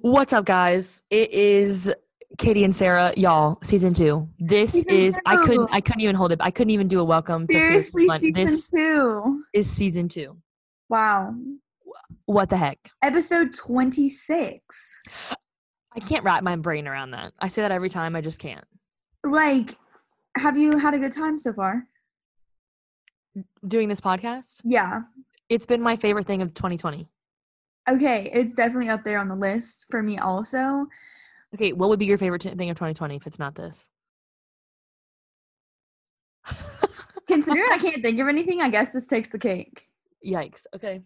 What's up, guys? It is Katie and Sarah, y'all. Season two. This Season is. I couldn't. I couldn't even hold it. I couldn't even do a welcome. to Seriously Seriously, season This two. is season two. Wow. What the heck? Episode 26. I can't wrap my brain around that. I say that every time. I just can't. Like, have you had a good time so far? Doing this podcast, Yeah. it's been my favorite thing of 2020. Okay, it's definitely up there on the list for me also. Okay, what would be your favorite t- thing of 2020 if it's not this? Considering I can't think of anything, I guess this takes the cake. Yikes. Okay.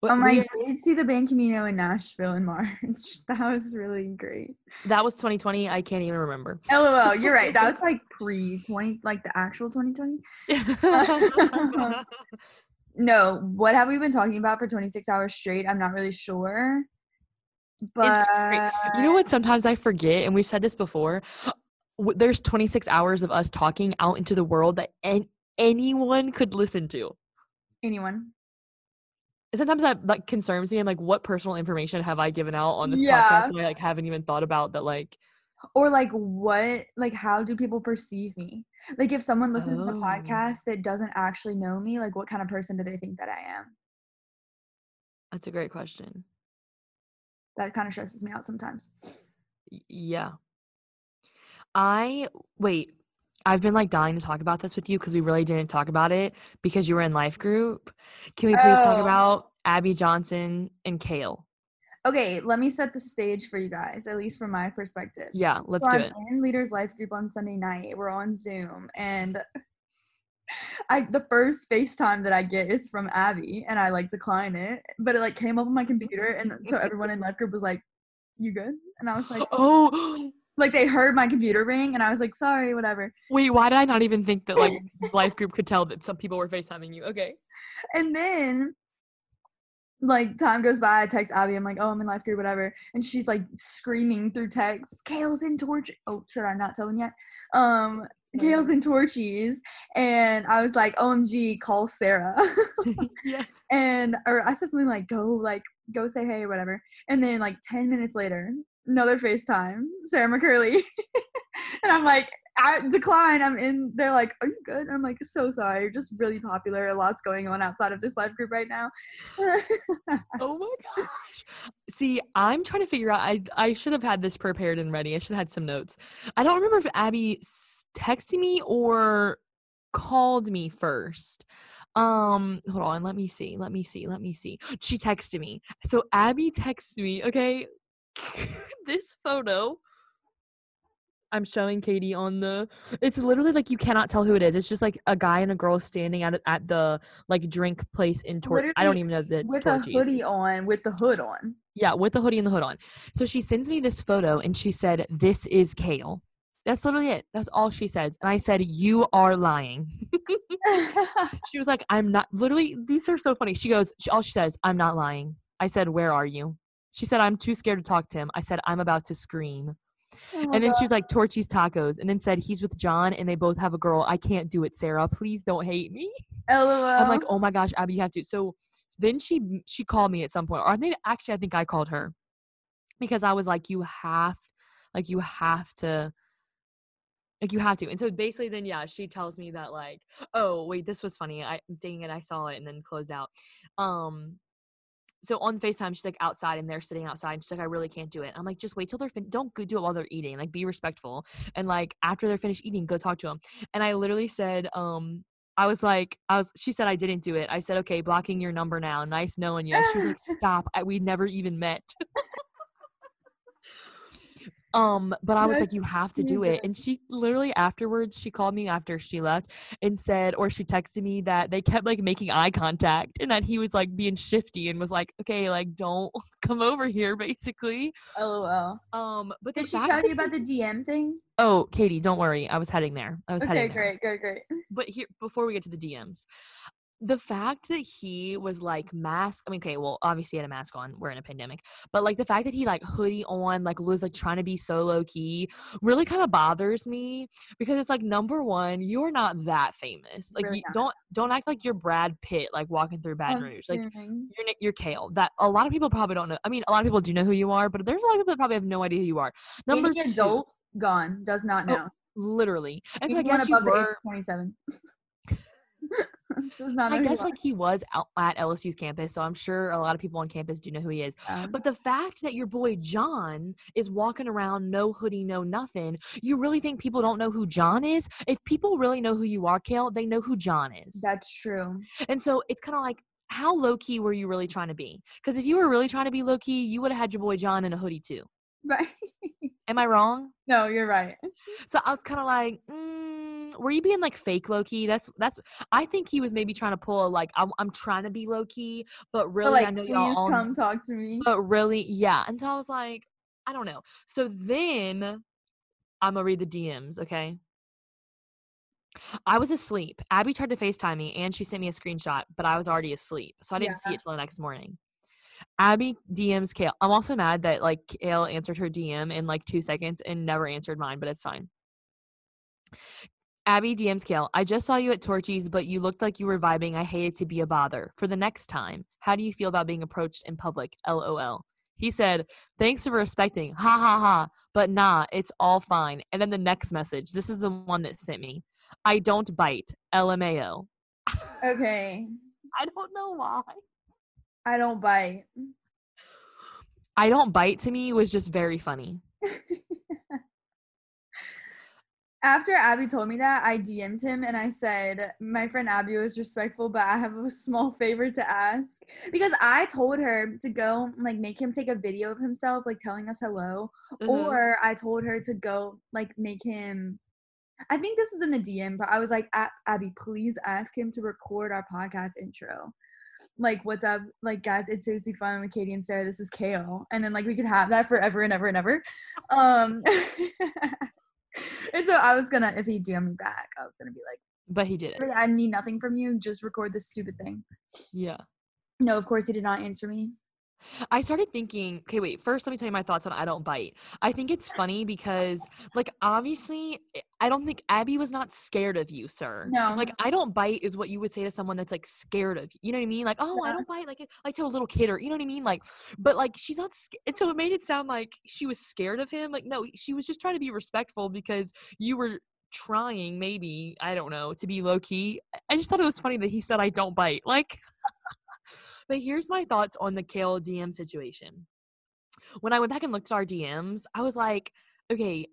What- Um, I did see the band Camino in Nashville in March. That was really great. that was 2020. I can't even remember. LOL, you're right. That was like pre 20, like the actual 2020. No, what have we been talking about for 26 hours straight? I'm not really sure. But. You know what? Sometimes I forget, and we've said this before. There's 26 hours of us talking out into the world that an- anyone could listen to. anyone? And sometimes that like concerns me. I'm like, what personal information have I given out on this Yeah. podcast that I like haven't even thought about? That like, Or like what like how do people perceive me? Like if someone listens to the Oh. podcast that doesn't actually know me, like what kind of person do they think that I am? that's a great question. That kind of stresses me out sometimes. Yeah. I wait. I've been like dying to talk about this with you because we really didn't talk about it because you were in life group. Can we please talk Oh. about Abby Johnson and Kale? Okay, let me set the stage for you guys, at least from my perspective. Yeah, let's So do I'm it. in Leaders Life group on Sunday night. We're on Zoom, and I the first FaceTime that I get is from Abby, and I like decline it, but it like came up on my computer, and so everyone in Life group was like, "You good?" And I was like, Oh, like they heard my computer ring, and I was like, "Sorry, whatever." wait, why did I not even think that like this life group could tell that some people were FaceTiming you? Okay. And then like time goes by, I text Abby, I'm like, oh, I'm in life group, whatever. And she's like screaming through text, Kale's in torch. Oh, should I not tell them yet? Um, Kale's in Torchy's. And I was like, OMG, call Sarah. yeah. and or I said something like, go, like, go say hey whatever. And then like 10 minutes later, another FaceTime, Sarah McCurley. and I'm like, I decline. I'm in. They're like, "Are you good?" And I'm like, "So sorry. You're just really popular. A lot's going on outside of this live group right now." Oh my gosh. See, I'm trying to figure out. I I should have had this prepared and ready. I should have had some notes. I don't remember if Abby texted me or called me first. Um, hold on. Let me see. Let me see. Let me see. She texted me. So Abby texts me. Okay, this photo. I'm showing Katie on the. It's literally like you cannot tell who it is. It's just like a guy and a girl standing at at the like drink place in Tor. I don't even know that with a hoodie on, with the hood on. Yeah, with the hoodie and the hood on. So she sends me this photo and she said, This is Kale. That's literally it. That's all she says. And I said, You are lying. she was like, I'm not. Literally, these are so funny. She goes, she, All she says, I'm not lying. I said, Where are you? She said, I'm too scared to talk to him. I said, I'm about to scream. Oh and then she was like, Torchy's tacos. And then said, He's with John and they both have a girl. I can't do it, Sarah. Please don't hate me. "LOL." I'm like, oh my gosh, Abby, you have to. So then she she called me at some point, or I think actually I think I called her because I was like, you have, like you have to, like you have to. And so basically, then yeah, she tells me that like, oh wait, this was funny. I dang it, I saw it and then closed out. Um. So on FaceTime, she's like outside and they're sitting outside. And she's like, I really can't do it. I'm like, just wait till they're fin- don't go do it while they're eating. Like, be respectful. And like after they're finished eating, go talk to them. And I literally said, um, I was like, I was. She said I didn't do it. I said, okay, blocking your number now. Nice knowing you. She was like, stop. I, we never even met. Um, but I was like, you have to do it. And she literally afterwards, she called me after she left and said, or she texted me that they kept like making eye contact and that he was like being shifty and was like, okay, like don't come over here, basically. LOL. Um, but Did she tell you about the DM thing? Oh, Katie, don't worry. I was heading there. I was Okay, heading there Okay, great, great, great. but here before we get to the DMs, the fact that he was like mask i mean okay well obviously he had a mask on we're in a pandemic but like the fact that he like hoodie on like was like trying to be so low key really kind of bothers me because it's like number one you're not that famous like Really you don't don't act like you're brad pitt like walking through baton rouge like you're, Nick- you're kale that a lot of people probably don't know i mean a lot of people do know who you are but there's a lot of people that probably have no idea who you are. Number Any two, adult gone does not Oh, know. literally and so i guess you above the age were 27 does not. I guess like he was out at LSU's campus, so I'm sure a lot of people on campus do know who he is. Um, But the fact that your boy John is walking around no hoodie, no nothing, you really think people don't know who John is? If people really know who you are, Kale, they know who John is. that's true. and so it's kind of like, how low key were you really trying to be? Because if you were really trying to be low key, you would have had your boy John in a hoodie too. Right. Am I wrong? no, you're right. So I was kind of like, mm, Mm, were you being like fake low key? That's that's. I think he was maybe trying to pull a like, I'm I'm trying to be low key, but But really like, I know y'all all come talk to me. but really yeah and so i was like i don't know so then i'm gonna read the dms okay i was asleep abby tried to facetime me and she sent me a screenshot but i was already asleep so i didn't see it till the next morning abby dms kale i'm also mad that like kale answered her dm in like two seconds and never answered mine but it's fine Abby DMs Kale, I just saw you at Torchy's, but you looked like you were vibing. I hated to be a bother. For the next time, how do you feel about being approached in public? LOL. He said, Thanks for respecting. Ha ha ha. But nah, it's all fine. And then the next message, this is the one that sent me. I don't bite. LMAO. Okay. I don't know why. I don't bite. I don't bite to me was just very funny. After Abby told me that, I DM'd him and I said, My friend Abby was respectful, but I have a small favor to ask. Because I told her to go, like, make him take a video of himself, like, telling us hello. Mhm. Or I told her to go, like, make him. I think this was in the DM, but I was like, "A- Abby, please ask him to record our podcast intro. Like, what's up? Like, guys, it's seriously fun with Katie and Sarah. This is Kale. And then, like, we could have that forever and ever and ever. Um, and so I was gonna, if he DM me back, I was gonna be like, but he did it. I need nothing from you. Just record this stupid thing. Yeah. No, of course he did not answer me. I started thinking, okay, wait, first let me tell you my thoughts on I don't bite. I think it's funny because, like, obviously, I- I don't think Abby was not scared of you, sir. No. Like, I don't bite is what you would say to someone that's like scared of you. You know what I mean? Like, oh, I don't bite, like, like to a little kid or, you know what I mean? Like, but like, she's not, sc- and so it made it sound like she was scared of him. Like, no, she was just trying to be respectful because you were trying, maybe, I don't know, to be low key. I just thought it was funny that he said, I don't bite. Like, but here's my thoughts on the Kale DM situation. When I went back and looked at our DMs, I was like, okay,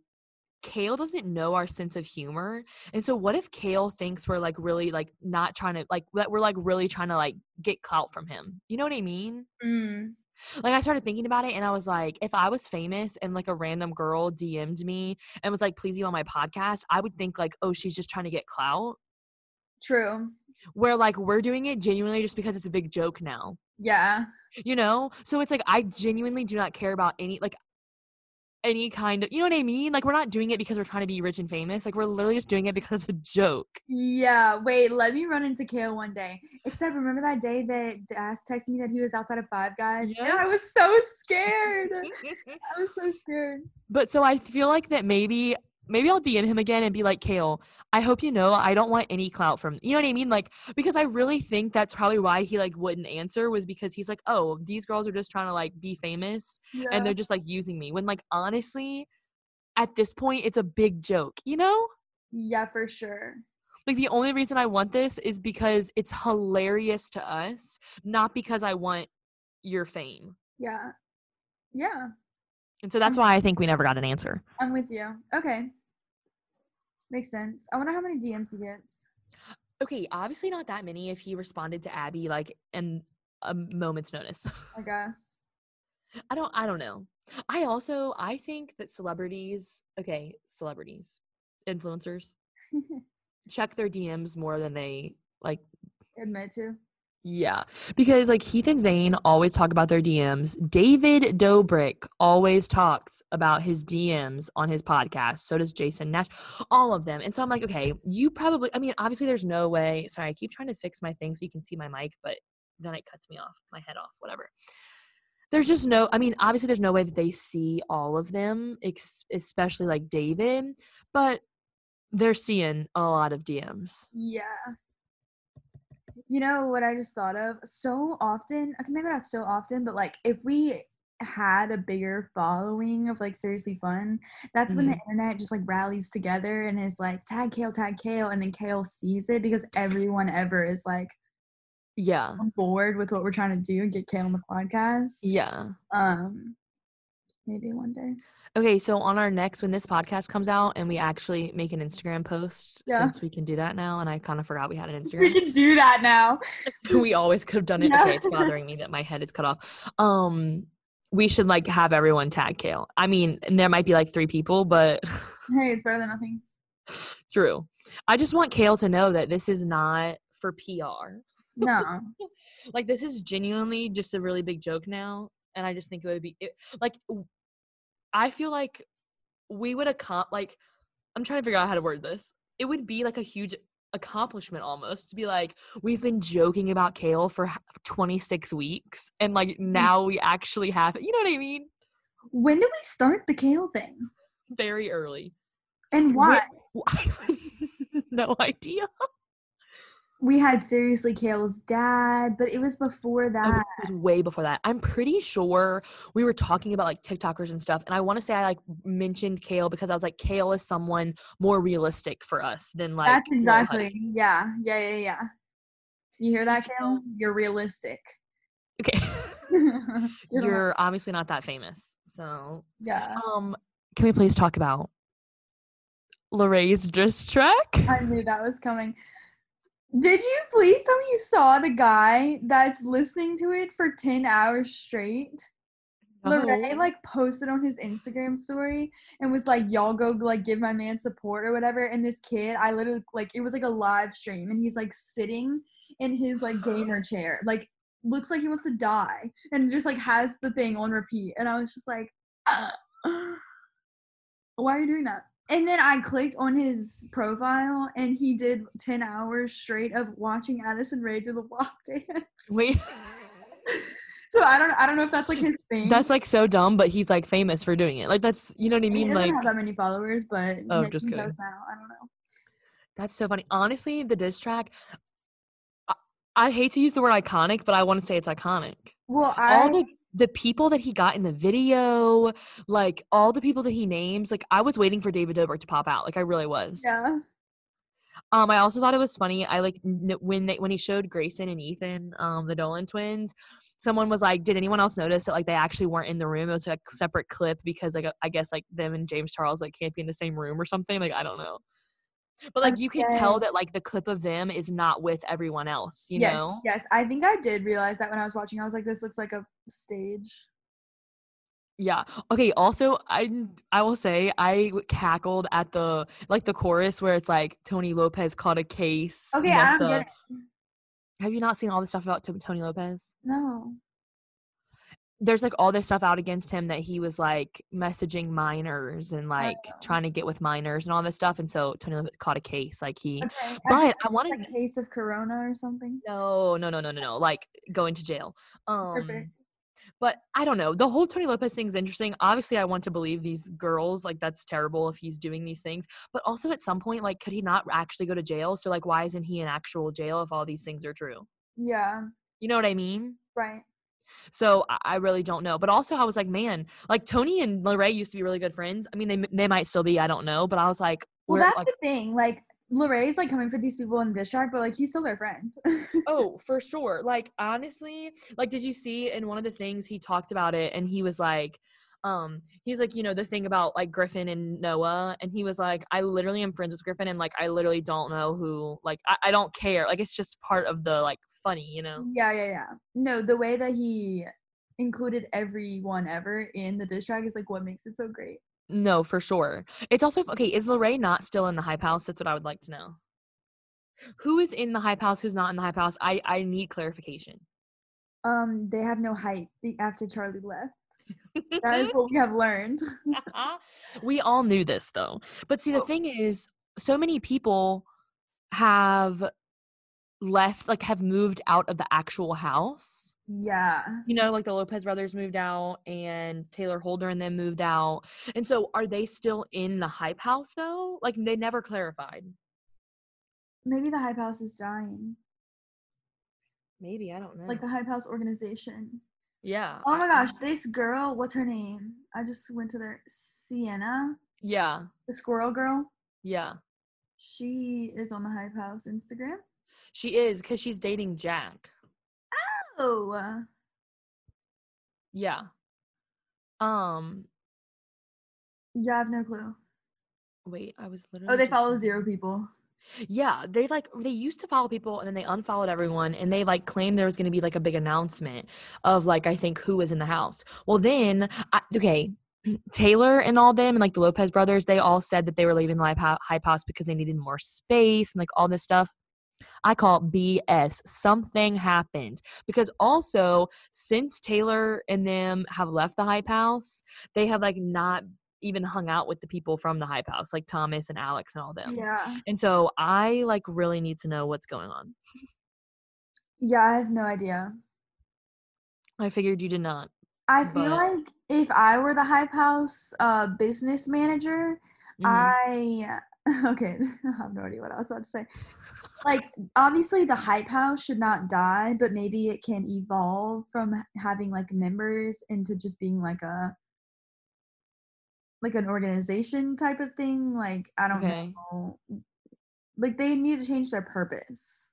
Kale doesn't know our sense of humor. And so what if Kale thinks we're like really like not trying to like that we're like really trying to like get clout from him. You know what I mean? Mm, Like I started thinking about it and I was like, if I was famous and like a random girl DM'd me and was like, please be on my podcast, I would think like, oh, she's just trying to get clout. true. Where like we're doing it genuinely just because it's a big joke now. Yeah. you know so it's like i genuinely do not care about any like any kind of you know what i mean like we're not doing it because we're trying to be rich and famous like we're literally just doing it because it's a joke Yeah, wait, let me run into Kale one day. Except remember that day that Das texted me that he was outside of Five Guys? And I was so scared. I was so scared. but so i feel like that maybe maybe i'll dm him again and be like kale i hope you know i don't want any clout from you know what i mean like because i really think that's probably why he like wouldn't answer was because he's like oh these girls are just trying to like be famous Yeah. and they're just like using me when like honestly at this point it's a big joke you know yeah, for sure. Like the only reason I want this is because it's hilarious to us, not because I want your fame. Yeah. Yeah, And so that's why I think we never got an answer. I'm with you. Okay. Makes sense. I wonder how many DMs he gets. Okay, obviously not that many if he responded to Abby like in a moment's notice. I guess. I don't I don't know. I also I think that celebrities, okay, celebrities, influencers check their DMs more than they like Admit to. Yeah, because like Heath and Zane always talk about their DMs. David Dobrik always talks about his DMs on his podcast. So does Jason Nash, all of them. And so I'm like, okay, you probably, I mean, obviously there's no way. Sorry, I keep trying to fix my thing so you can see my mic, but then it cuts me off, my head off, whatever. There's just no, I mean, obviously there's no way that they see all of them, especially like David, but they're seeing a lot of DMs. Yeah. You know what I just thought of? So often, okay, maybe not so often, but like if we had a bigger following of like seriously fun, that's when the internet just like rallies together and is like tag Kale, tag Kale, and then Kale sees it because everyone ever is like Yeah. on board with what we're trying to do and get Kale on the podcast. Yeah. Um, maybe one day. Okay, so on our next when this podcast comes out and we actually make an Instagram post Yeah. since we can do that now and I kind of forgot we had an Instagram. We can do that now. we always could have done it. Yeah. Okay, it's bothering me that my head is cut off. Um we should like have everyone tag Kale. I mean, there might be like three people, but Hey, it's better than nothing. true. I just want Kale to know that this is not for PR. No. Like this is genuinely just a really big joke now, and I just think it would be it, like I feel like we would accom like I'm trying to figure out how to word this. It would be like a huge accomplishment almost to be like we've been joking about kale for 26 weeks and Mm. like now we actually have it. You know what I mean? when did we start the Kale thing? Very early. And why? No idea. We had seriously Kale's dad, but it was before Oh, that. It was way before that. I'm pretty sure we were talking about like TikTokers and stuff. And I want to say I like mentioned Kale because I was like, Kale is someone more realistic for us than like. That's exactly. Yeah, yeah, yeah, yeah. You hear that, Kale? You're realistic. Okay. You're You're obviously not that famous. So, yeah. um, can we please talk about Larray's diss track? I knew that was coming. Did you please tell me you saw the guy that's listening to it for 10 hours straight? Larray like posted on his Instagram story and was like, "Y'all go like give my man support or whatever." And this kid, I literally like it was like a live stream, and he's like sitting in his like gamer chair, like looks like he wants to die, and just like has the thing on repeat. And I was just like, "Ah, "Why are you doing that?" And then I clicked on his profile, and he did ten hours straight of watching Addison Rae do the walk dance. Wait, so I don't, I don't know if that's like his thing. that's like so dumb, but he's like famous for doing it. Like that's you know what I He mean? doesn't Like have that many followers, but Oh, just he kidding. now. I don't know. That's so funny. Honestly, the diss track, I, I hate to use the word iconic, but I want to say it's iconic. Well, I the people that he got in the video, like all the people that he names, like I was waiting for David Dobrik to pop out. Like I really was. yeah, Um, I also thought it was funny. I like n- when they, when he showed Grayson and Ethan, um, the Dolan twins. Someone was like, "Did anyone else notice that like they actually weren't in the room? It was like a separate clip because like I guess like them and James Charles like can't be in the same room or something. Like I don't know." But like you can tell that like the clip of them is not with everyone else, you yes, know? yes. I think I did realize that when I was watching. I was like, this looks like a stage. Yeah. Okay. Also, I I will say i cackled at the like the chorus where it's like Tony Lopez caught a case. Okay, I don't get it. Have you not seen all the stuff about To- Tony Lopez? No. There's like all this stuff out against him that he was like messaging minors and like Oh. trying to get with minors and all this stuff. And so Tony Lopez caught a case. Like he, Okay. But think I wanted a case of corona or something. no, no, no, no, no, no. Like going to jail. Um, Perfect. but I don't know. The whole Tony Lopez thing is interesting. Obviously, I want to believe these girls. Like, that's terrible if he's doing these things. But also, at some point, like, could he not actually go to jail? So, like, why isn't he in actual jail if all these things are true? Yeah. You know what I mean? Right. So, I, I really don't know. But also, I was like, man, like Tony and Larray used to be really good friends. I mean, they they might still be. I don't know. But I was like, Well, that's like, the thing. Like, Larray's like coming for these people in diss track, but like he's still their friend. oh, for sure. Like honestly, like did you see in one of the things he talked about it and he was like um he's like you know the thing about like Griffin and Noah and he was like I literally am friends with Griffin and like I literally don't know who like I, I don't care. Like it's just part of the like funny, you know. yeah, yeah, yeah. No, the way that he included everyone ever in the diss track is like what makes it so great. No, for sure. It's also okay, is Larray not still in the hype house? That's what I would like to know. Who is in the hype house? Who's not in the hype house? I I need clarification. Um, they have no hype after Charlie left. That is what we have learned. we all knew this though. But see, the thing is, so many people have left, like, have moved out of the actual house. yeah. You know, like the Lopez brothers moved out and Taylor Holder and them moved out. And so are they still in the hype house though? Like, they never clarified. Maybe the hype house is dying. Maybe, I don't know. Like the hype house organization. Yeah. Oh my gosh, this girl, what's her name? I just went to their Sienna, Yeah. the squirrel girl. Yeah. She is on the hype house Instagram. She is because she's dating Jack. Oh, Yeah. Um, yeah, I have no clue. wait, I was literally Oh, they just follow zero people. Yeah, they like they used to follow people and then they unfollowed everyone and they like claimed there was going to be like a big announcement of like I think who was in the house. Well, then I, okay, Taylor and all them and like the Lopez brothers, they all said that they were leaving the hype house because they needed more space and like all this stuff. I call it BS. Something happened because also since Taylor and them have left the hype house, they have like not even hung out with the people from the hype house, like Thomas and Alex and all them. Yeah. And so I like really need to know what's going on. Yeah, I have no idea. I figured you did not. I feel like if I were the hype house uh, business manager, Mhm. I okay, I have no idea what else I was about to say. Like obviously the hype house should not die, but maybe it can evolve from having like members into just being like a like an organization type of thing. Like I don't Okay. know. Like they need to change their purpose.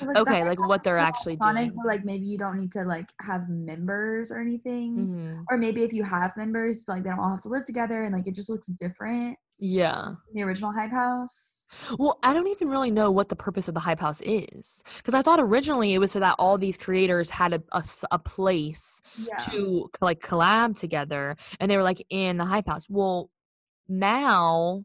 So, the Okay, like what they're actually doing. but, Like maybe you don't need to like have members or anything Mhm. or maybe if you have members like they don't all have to live together and like it just looks different Yeah. the original hype house Well, I don't even really know what the purpose of the Hype House is. Because I thought originally it was so that all these creators had a a place yeah to like collab together and they were like in the Hype House. Well, now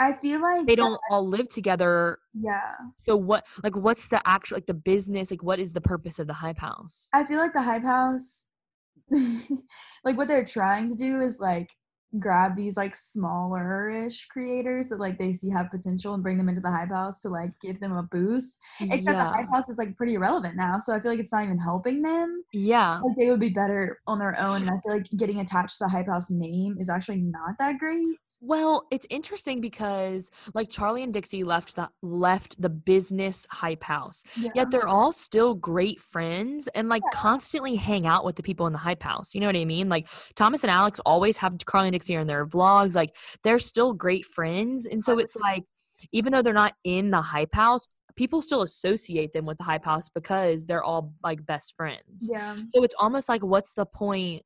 i feel like they don't all live together. yeah So what like what's the actual like the business like what is the purpose of the Hype House? i feel like the hype house like what they're trying to do is like grab these like smaller-ish creators that like they see have potential and bring them into the hype house to like give them a boost except the hype house is like pretty irrelevant now so i feel like it's not even helping them Yeah. like they would be better on their own and i feel like getting attached to the hype house name is actually not that great Well, it's interesting because like Charlie and Dixie left the left the business hype house. yeah Yet they're all still great friends and like constantly hang out with the people in the hype house. You know what I mean? Like Thomas and Alex always have Carly and Dixie in their vlogs. Like they're still great friends. And so it's like even though they're not in the hype house, people still associate them with the hype house because they're all like best friends. yeah So it's almost like what's the point?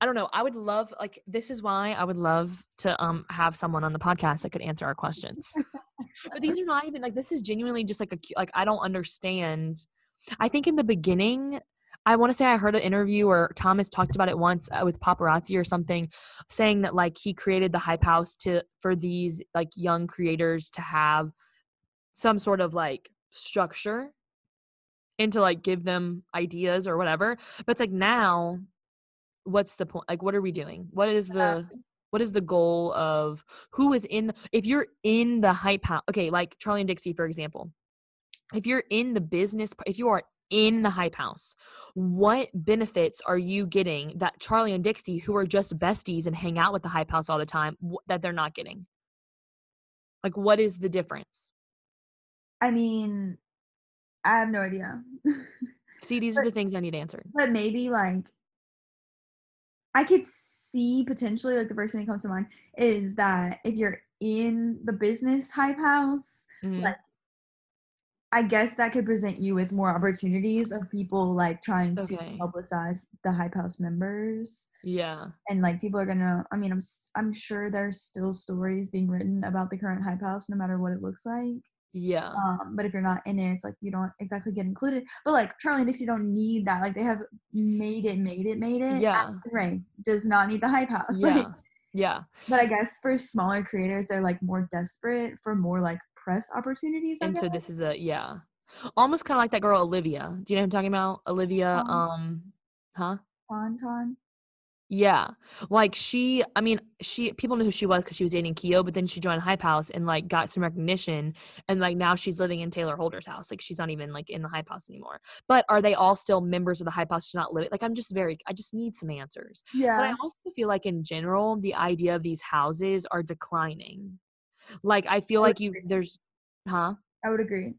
I don't know. I would love like this is why I would love to um have someone on the podcast that could answer our questions. but these are not even like this is genuinely just like a like I don't understand. I think in the beginning I want to say I heard an interview or Thomas talked about it once uh, with paparazzi or something saying that like he created the hype house to for these like young creators to have some sort of like structure and to like give them ideas or whatever. But it's like now, what's the point? Like, what are we doing? What is the what is the goal of who is in? If you're in the hype house, okay, like Charlie and Dixie, for example. If you're in the business, if you are in the hype house, what benefits are you getting that Charlie and Dixie, who are just besties and hang out with the hype house all the time, that they're not getting? Like, what is the difference? I mean, I have no idea. See, these are the things I need answered. but maybe like I could see potentially like the first thing that comes to mind is that if you're in the business hype house, Mhm. like I guess that could present you with more opportunities of people like trying to publicize the hype house members. Yeah. And like people are gonna I mean I'm I'm sure there's still stories being written about the current hype house no matter what it looks like. Yeah. Um, but if you're not in it, it's like you don't exactly get included. But like Charlie and Dixie don't need that. Like they have made it, made it, made it. Yeah. Ray does not need the hype house. Yeah. Like, Yeah. But I guess for smaller creators, they're like more desperate for more like press opportunities. I And so this is a yeah. Almost kind of like that girl Olivia. Do you know who I'm talking about? Olivia Um, um huh? Ponton. Yeah. Like she I mean, she people knew who she was cuz she was dating Kio, but then she joined Hype House and like got some recognition and like now she's living in Taylor Holder's house. Like she's not even like in the Hype House anymore. But are they all still members of the Hype House She's not living? Like I'm just very I just need some answers. But I also feel like in general, the idea of these houses are declining. Like I feel I like you agree. there's huh? I would agree.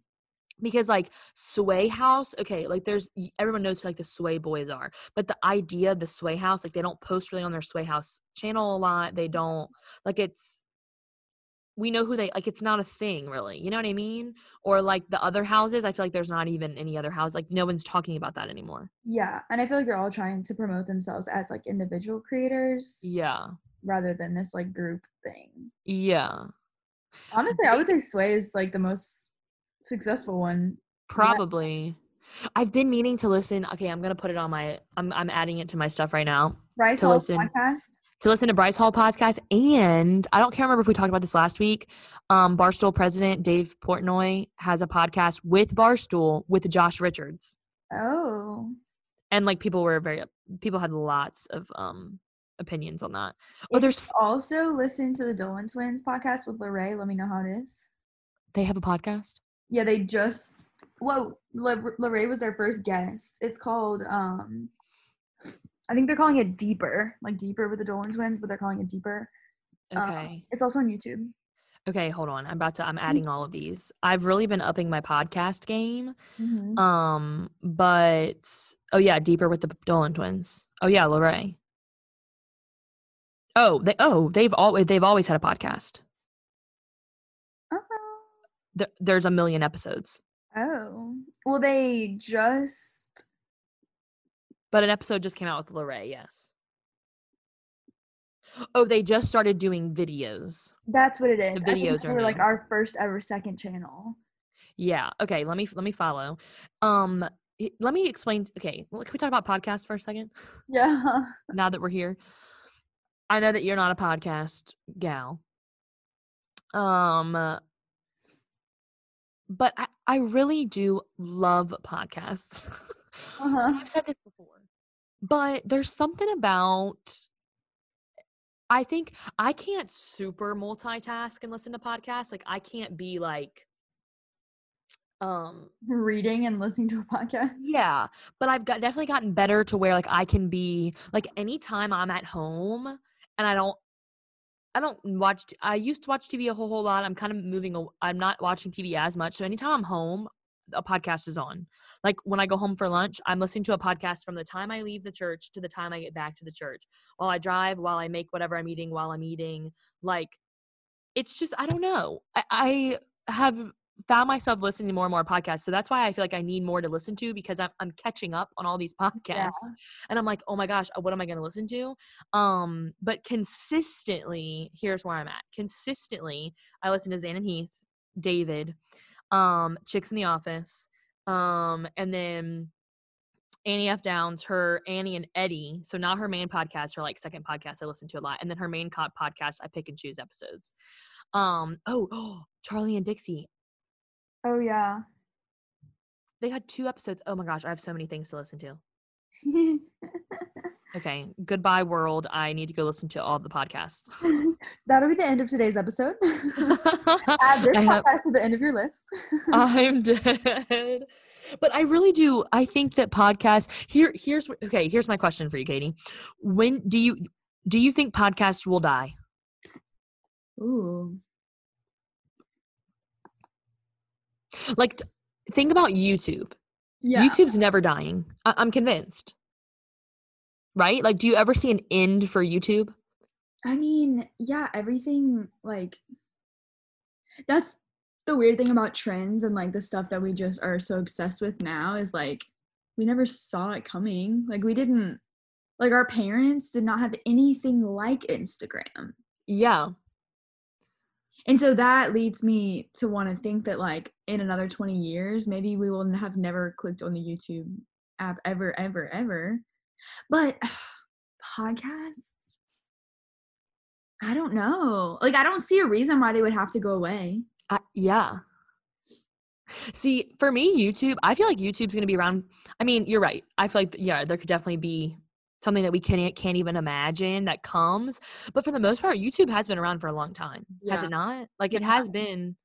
Because like Sway House, okay, like there's everyone knows who like the Sway boys are, but the idea of the Sway House, like they don't post really on their Sway House channel a lot. They don't like it's we know who they like it's not a thing really you know what i mean or like the other houses i feel like there's not even any other house like no one's talking about that anymore Yeah. And I feel like they're all trying to promote themselves as like individual creators yeah rather than this like group thing. yeah Honestly, I would say Sway is like the most successful one. Probably. I've been meaning to listen. Okay, I'm gonna put it on my. I'm I'm adding it to my stuff right now Bryce To Hall's listen. podcast. to listen to Bryce Hall podcast. And I don't can't remember if we talked about this last week. Um, Barstool president Dave Portnoy has a podcast with Barstool with Josh Richards, Oh. and like people were very people had lots of um opinions on that. Oh, If there's also listen to the Dolan Twins podcast with Larray. Let me know how it is. they have a podcast. Yeah, they just whoa, Lor- was their first guest. It's called um I think they're calling it Deeper, like Deeper with the Dolan Twins, but they're calling it Deeper. Um, Okay. it's also on YouTube. Okay, hold on. I'm about to I'm adding all of these. I've really been upping my podcast game. Mhm. Um, but oh yeah, deeper with the Dolan twins. Oh yeah, Larray. Oh, they oh they've always they've always had a podcast. Oh. Th- there's a million episodes, Oh. Well, they just but an episode just came out with Larray. Yes. Oh, they just started doing videos. that's what it is. Think videos are like our first ever second channel. Yeah. Okay. Let me let me follow. Um, let me explain. Okay, well, can we talk about podcasts for a second? Yeah. now that we're here. I know that you're not a podcast gal. Um but I, I really do love podcasts. Uh-huh. I've said this before. But there's something about I think I can't super multitask and listen to podcasts. Like I can't be like um Reading and listening to a podcast. yeah, but I've got definitely gotten better to where like I can be like anytime I'm at home and I don't I don't watch I used to watch TV a whole whole lot. I'm kind of moving I'm not watching TV as much. So anytime I'm home, a podcast is on. Like when I go home for lunch, I'm listening to a podcast from the time I leave the church to the time I get back to the church. While I drive, while I make whatever I'm eating, while I'm eating. Like it's just I don't know. I, I have found myself listening to more and more podcasts. So that's why I feel like I need more to listen to because I'm I'm catching up on all these podcasts. And I'm like, "Oh my gosh, what am I going to listen to?" Um, but consistently, here's where I'm at. Consistently, I listen to Zane and Heath, David, um, Chicks in the Office, um, and then Annie F. Downs, her Annie and Eddie. So not her main podcast, her like second podcast I listen to a lot, and then her main co- podcast I pick and choose episodes. Um, oh, Charlie and Dixie. Oh yeah. They had two episodes. Oh my gosh, I have so many things to listen to. Okay, goodbye world. I need to go listen to all the podcasts. That'll be the end of today's episode. Add this I have- podcast to the end of your list. I'm dead. But I really do. I think that podcasts here. Here's okay. Here's my question for you, Katie. When do you do you think podcasts will die? Ooh. Like, think about YouTube. Yeah. YouTube's never dying. I- I'm convinced. Right? Like, do you ever see an end for YouTube? I mean, yeah, everything like that's the weird thing about trends and like the stuff that we just are so obsessed with now is like we never saw it coming. Like we didn't like our parents did not have anything like Instagram. Yeah. And so that leads me to want to think that like in another 20 years, maybe we will have never clicked on the YouTube app ever, ever, ever. But podcasts, I don't know. Like I don't see a reason why they would have to go away. I, yeah. See, for me, YouTube, I feel like YouTube's going to be around. I mean, you're right. I feel like, yeah, there could definitely be something that we can't can't even imagine that comes. But for the most part, YouTube has been around for a long time, has it not? Like it has been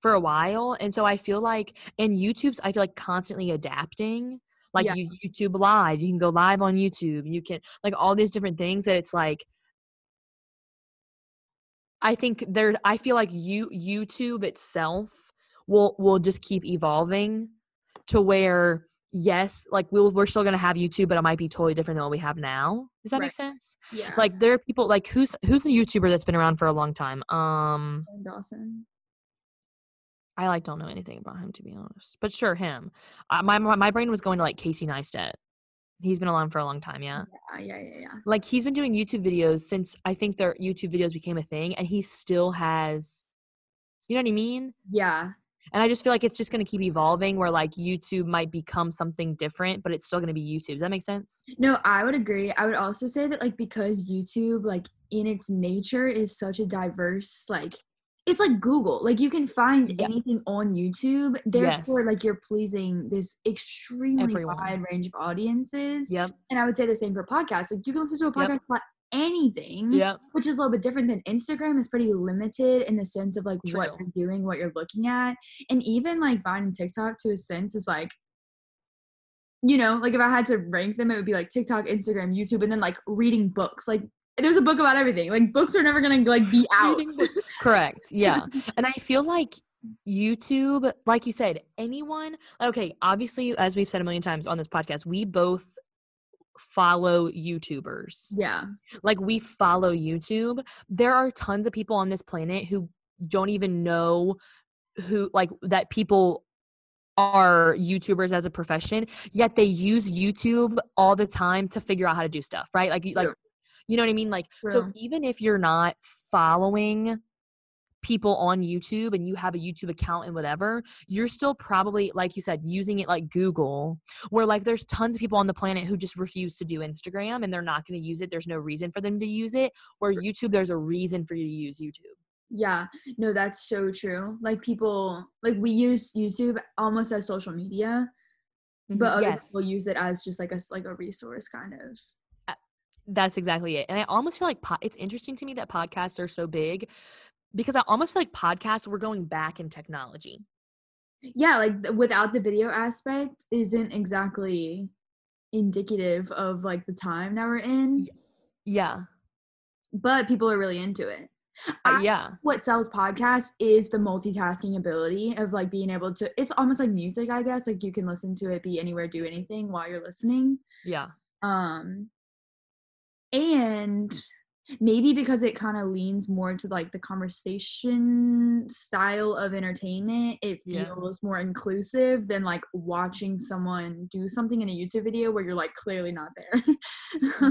for a while, and so I feel like, and YouTube's, I feel like constantly adapting. Like Yeah. you, YouTube Live, you can go live on YouTube. You can like all these different things that it's like. I think there. I feel like you YouTube itself will will just keep evolving to where yes, like we'll, we're still gonna have YouTube, but it might be totally different than what we have now. Does that make sense? Yeah. Like there are people like who's who's a YouTuber that's been around for a long time. Um, Dawson. I like don't know anything about him to be honest, but sure him. Uh, my my my brain was going to like Casey Neistat. He's been around for a long time, yeah. Yeah, yeah, yeah, yeah. Like he's been doing YouTube videos since I think their YouTube videos became a thing, and he still has. You know what I mean? Yeah. And I just feel like it's just going to keep evolving where like YouTube might become something different, but it's still going to be YouTube. Does that make sense? No, I would agree. I would also say that like because YouTube like in its nature is such a diverse like it's like Google. Like you can find Yeah. anything on YouTube. Therefore, Yes. like you're pleasing this extremely Everyone. wide range of audiences. Yep. And I would say the same for podcasts. Like you can listen to a Yep. podcast about anything. Yep. Which is a little bit different than Instagram is pretty limited in the sense of like what you're doing, what you're looking at. And even like Vine and TikTok to a sense is like you know, like if I had to rank them, it would be like TikTok, Instagram, YouTube, and then like reading books. Like there's a book about everything. Like books are never gonna like be out. Correct. Yeah. and I feel like YouTube, like you said, anyone, okay, obviously, as we've said a million times on this podcast, we both follow YouTubers. yeah. Like we follow YouTube. There are tons of people on this planet who don't even know who, like, that people are YouTubers as a profession, yet they use YouTube all the time to figure out how to do stuff, right? Like, you- like True. you know what I mean? Like, so even if you're not following people on YouTube and you have a YouTube account and whatever, you're still probably, like you said, using it like Google, where like there's tons of people on the planet who just refuse to do Instagram and they're not going to use it. There's no reason for them to use it. Where YouTube, there's a reason for you to use YouTube. Yeah. No, that's so true. Like people like we use YouTube almost as social media, but mm-hmm. other yes, people use it as just like a like a resource kind of. that's exactly it. And I almost feel like po- it's interesting to me that podcasts are so big because I almost like podcasts, we're going back in technology. yeah like without the video aspect isn't exactly indicative of like the time that we're in Yeah. but people are really into it Uh, I- yeah. what sells podcasts is the multitasking ability of like being able to it's almost like music i guess like you can listen to it be anywhere do anything while you're listening Yeah. um and maybe because it kind of leans more to like the conversation style of entertainment it Yeah. feels more inclusive than like watching someone do something in a youtube video where you're like clearly not there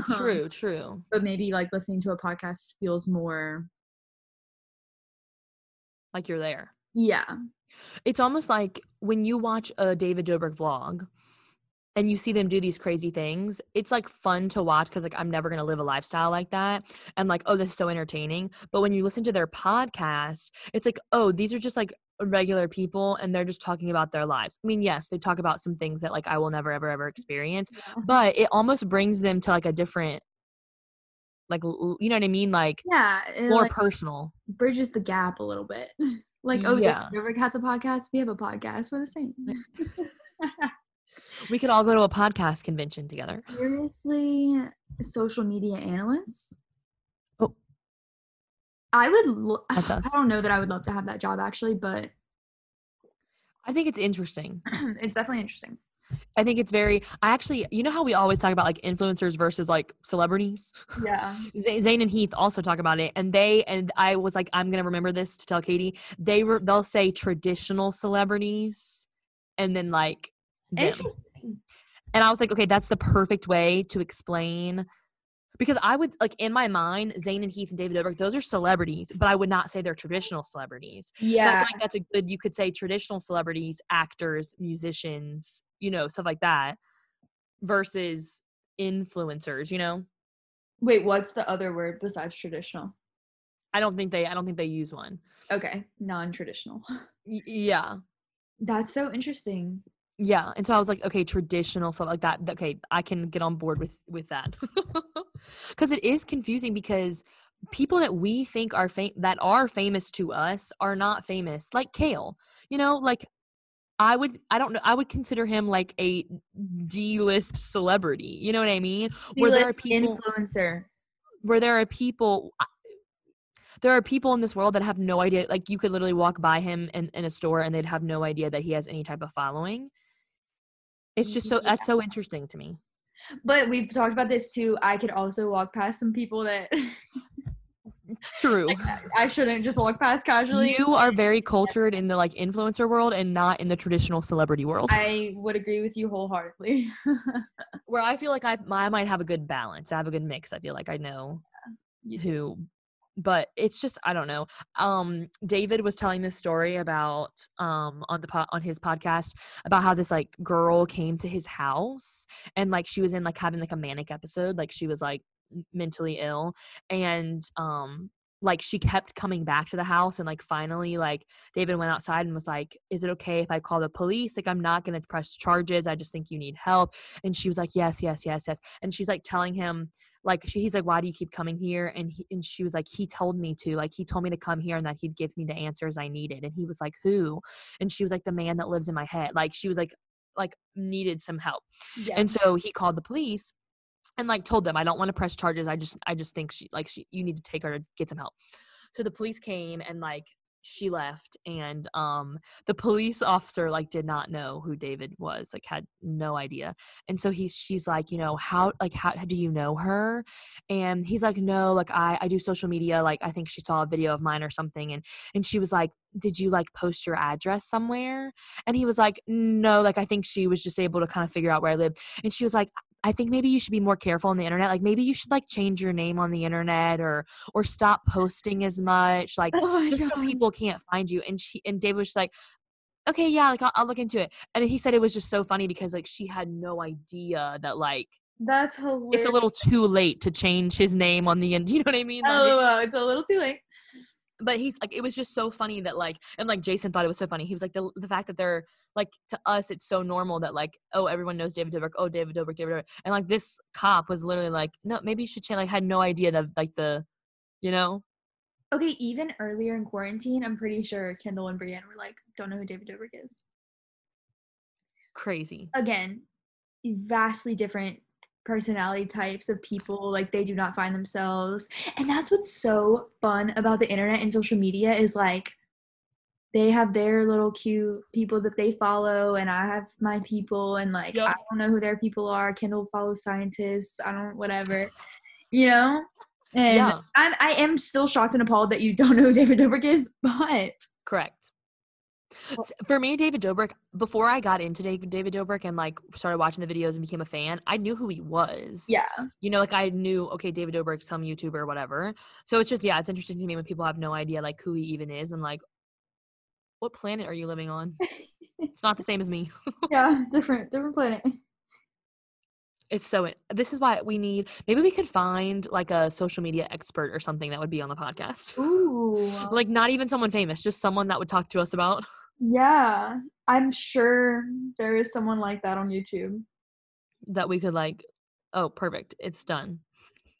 True, true. but maybe like listening to a podcast feels more Like you're there. yeah It's almost like when you watch a David Dobrik vlog and you see them do these crazy things, it's like fun to watch because like I'm never gonna live a lifestyle like that. And like, oh, this is so entertaining. But when you listen to their podcast, it's like, oh, these are just like regular people and they're just talking about their lives. I mean, yes, they talk about some things that like I will never ever ever experience, but it almost brings them to like a different like you know what I mean? Like yeah more like, personal. bridges the gap a little bit like oh Yeah. yeah Dobrik has a podcast we have a podcast we're the same We could all go to a podcast convention together. seriously social media analysts. Oh. I would. Lo- I don't know that I would love to have that job actually, but I think it's interesting. it's definitely interesting. I think it's very. I actually, you know how we always talk about like influencers versus like celebrities. Yeah. Z- Zane and Heath also talk about it, and they and I was like, I'm gonna remember this to tell Katie. They were they'll say traditional celebrities, and then like them. And I was like, okay, that's the perfect way to explain. Because I would like in my mind, Zane and Heath and David Dobrik, those are celebrities, but I would not say they're traditional celebrities. So I Yeah. feel like that's a good. You could say traditional celebrities, actors, musicians, you know, stuff like that, versus influencers. You know, Wait, what's the other word besides traditional? I don't think they I don't think they use one. Okay, non-traditional. Y- yeah. That's so interesting. Yeah, and so I was like, okay, traditional stuff like that. th- Okay, I can get on board with with that because it is confusing because people that we think are fam- that are famous to us are not famous. Like Kale, you know, like I would, I don't know, I would consider him like a D list celebrity. You know what I mean? Where there are people influencer. where there are people there are people in this world that have no idea like you could literally walk by him in, in a store and they'd have no idea that he has any type of following it's just so that's so interesting to me But we've talked about this too. I could also walk past some people that true I shouldn't just walk past casually. you are very cultured in the like influencer world and not in the traditional celebrity world I would agree with you wholeheartedly. where i feel like i i might have a good balance i have a good mix i feel like i know who but it's just i don't know um david was telling this story about um on the po- on his podcast about how this like girl came to his house and like she was in like having like a manic episode like she was like mentally ill and um like she kept coming back to the house and like finally like david went outside and was like is it okay if i call the police? Like i'm not going to press charges. I just think you need help. And she was like yes yes yes yes. And she's like telling him like she, he's like why do you keep coming here? And he, and she was like he told me to like he told me to come here and that he'd give me the answers i needed. And he was like who? And she was like the man that lives in my head. Like she was like like needed some help. Yeah. and so he called the police and like told them i don't want to press charges. I just i just think she like she you need to take her to get some help. So the police came and like she left and um the police officer like did not know who david was like had no idea. And so he's she's like you know how like how do you know her? And he's like no like i i do social media like i think she saw a video of mine or something. And and she was like did you like post your address somewhere? And he was like no like i think she was just able to kind of figure out where i lived. And she was like I think maybe you should be more careful on the internet. Like maybe you should like change your name on the internet or or stop posting as much. Like oh just so people can't find you. And she and David was just like, okay, yeah, like I'll, I'll look into it. And he said it was just so funny because like she had no idea that like That's hilarious. it's a little too late to change his name on the end. You know what I mean? Like, oh, oh, oh, it's a little too late. But he's like it was just so funny that like and like jason thought it was so funny. He was like the, the fact that they're like to us it's so normal that like oh everyone knows david dobrik oh david dobrik david dobrik and like this cop was literally like no maybe you should change like had no idea that like the you know? Okay, even earlier in quarantine, I'm pretty sure Kendall and Brienne were like, don't know who David Dobrik is. crazy. Again, vastly different personality types of people. Like they do not find themselves. And that's what's so fun about the internet and social media is like they have their little cute people that they follow and I have my people and like Yep. I don't know who their people are. Kendall follows scientists. I don't whatever. You know? And Yeah. I'm I am still shocked and appalled that you don't know who David Dobrik is, but correct for me david dobrik before i got into david, david dobrik and like started watching the videos and became a fan i knew who he was yeah. you know like i knew okay david dobrik some youtuber or whatever so it's just yeah it's interesting to me when people have no idea like who he even is and like what planet are you living on it's not the same as me Yeah, different different planet. it's so this is why we need maybe we could find like a social media expert or something that would be on the podcast Ooh. like not even someone famous just someone that would talk to us about yeah. I'm sure there is someone like that on YouTube. that we could like oh perfect it's done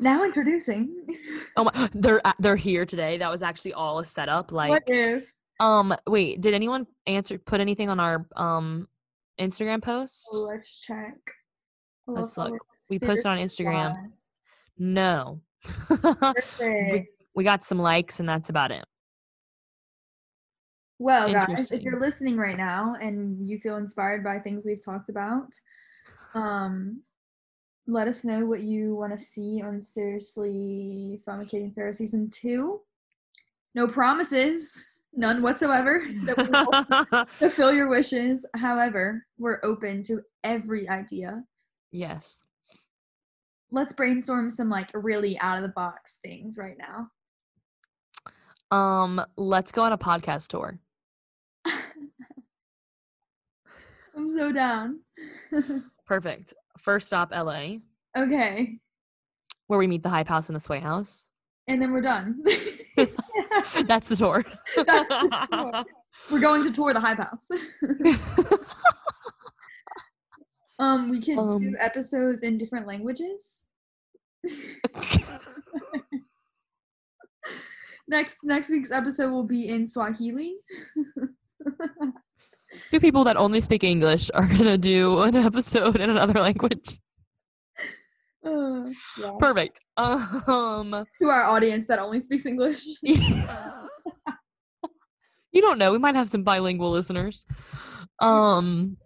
now introducing. oh my they're they're here today that was actually all a setup like what if? um wait did anyone answer put anything on our um instagram post Oh, let's check. Let's look. we're posted on Instagram. no Perfect. we got some likes and that's about it Well, guys, if you're listening right now and you feel inspired by things we've talked about, um, let us know what you want to see on Seriously Fumicating Sarah season two. No promises, none whatsoever. that we will fulfill your wishes. However, we're open to every idea. yes Let's brainstorm some like really out of the box things right now. um let's go on a podcast tour I'm so down. perfect first stop la okay. where we meet the hype house and the sway house and then we're done. That's the tour. That's the tour. We're going to tour the Hype House. um, we can Um. do episodes in different languages. next next week's episode will be in Swahili. Two people that only speak English are gonna do an episode in another language. Uh, yeah. Perfect. Um, To our audience that only speaks English. you don't know. We might have some bilingual listeners. Um,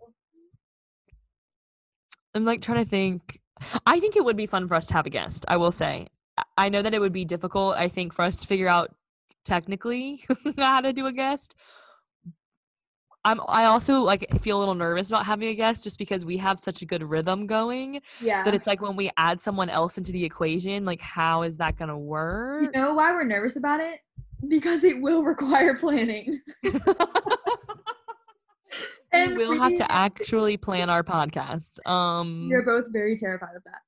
I'm like trying to think. I think it would be fun for us to have a guest. I will say. I- I know that it would be difficult. I think for us to figure out technically how to do a guest. I'm. I also like feel a little nervous about having a guest just because we have such a good rhythm going Yeah. that it's like when we add someone else into the equation, like how is that gonna work? you know why we're nervous about it? Because it will require planning. and we will have to actually plan our podcasts. Um, We're both very terrified of that.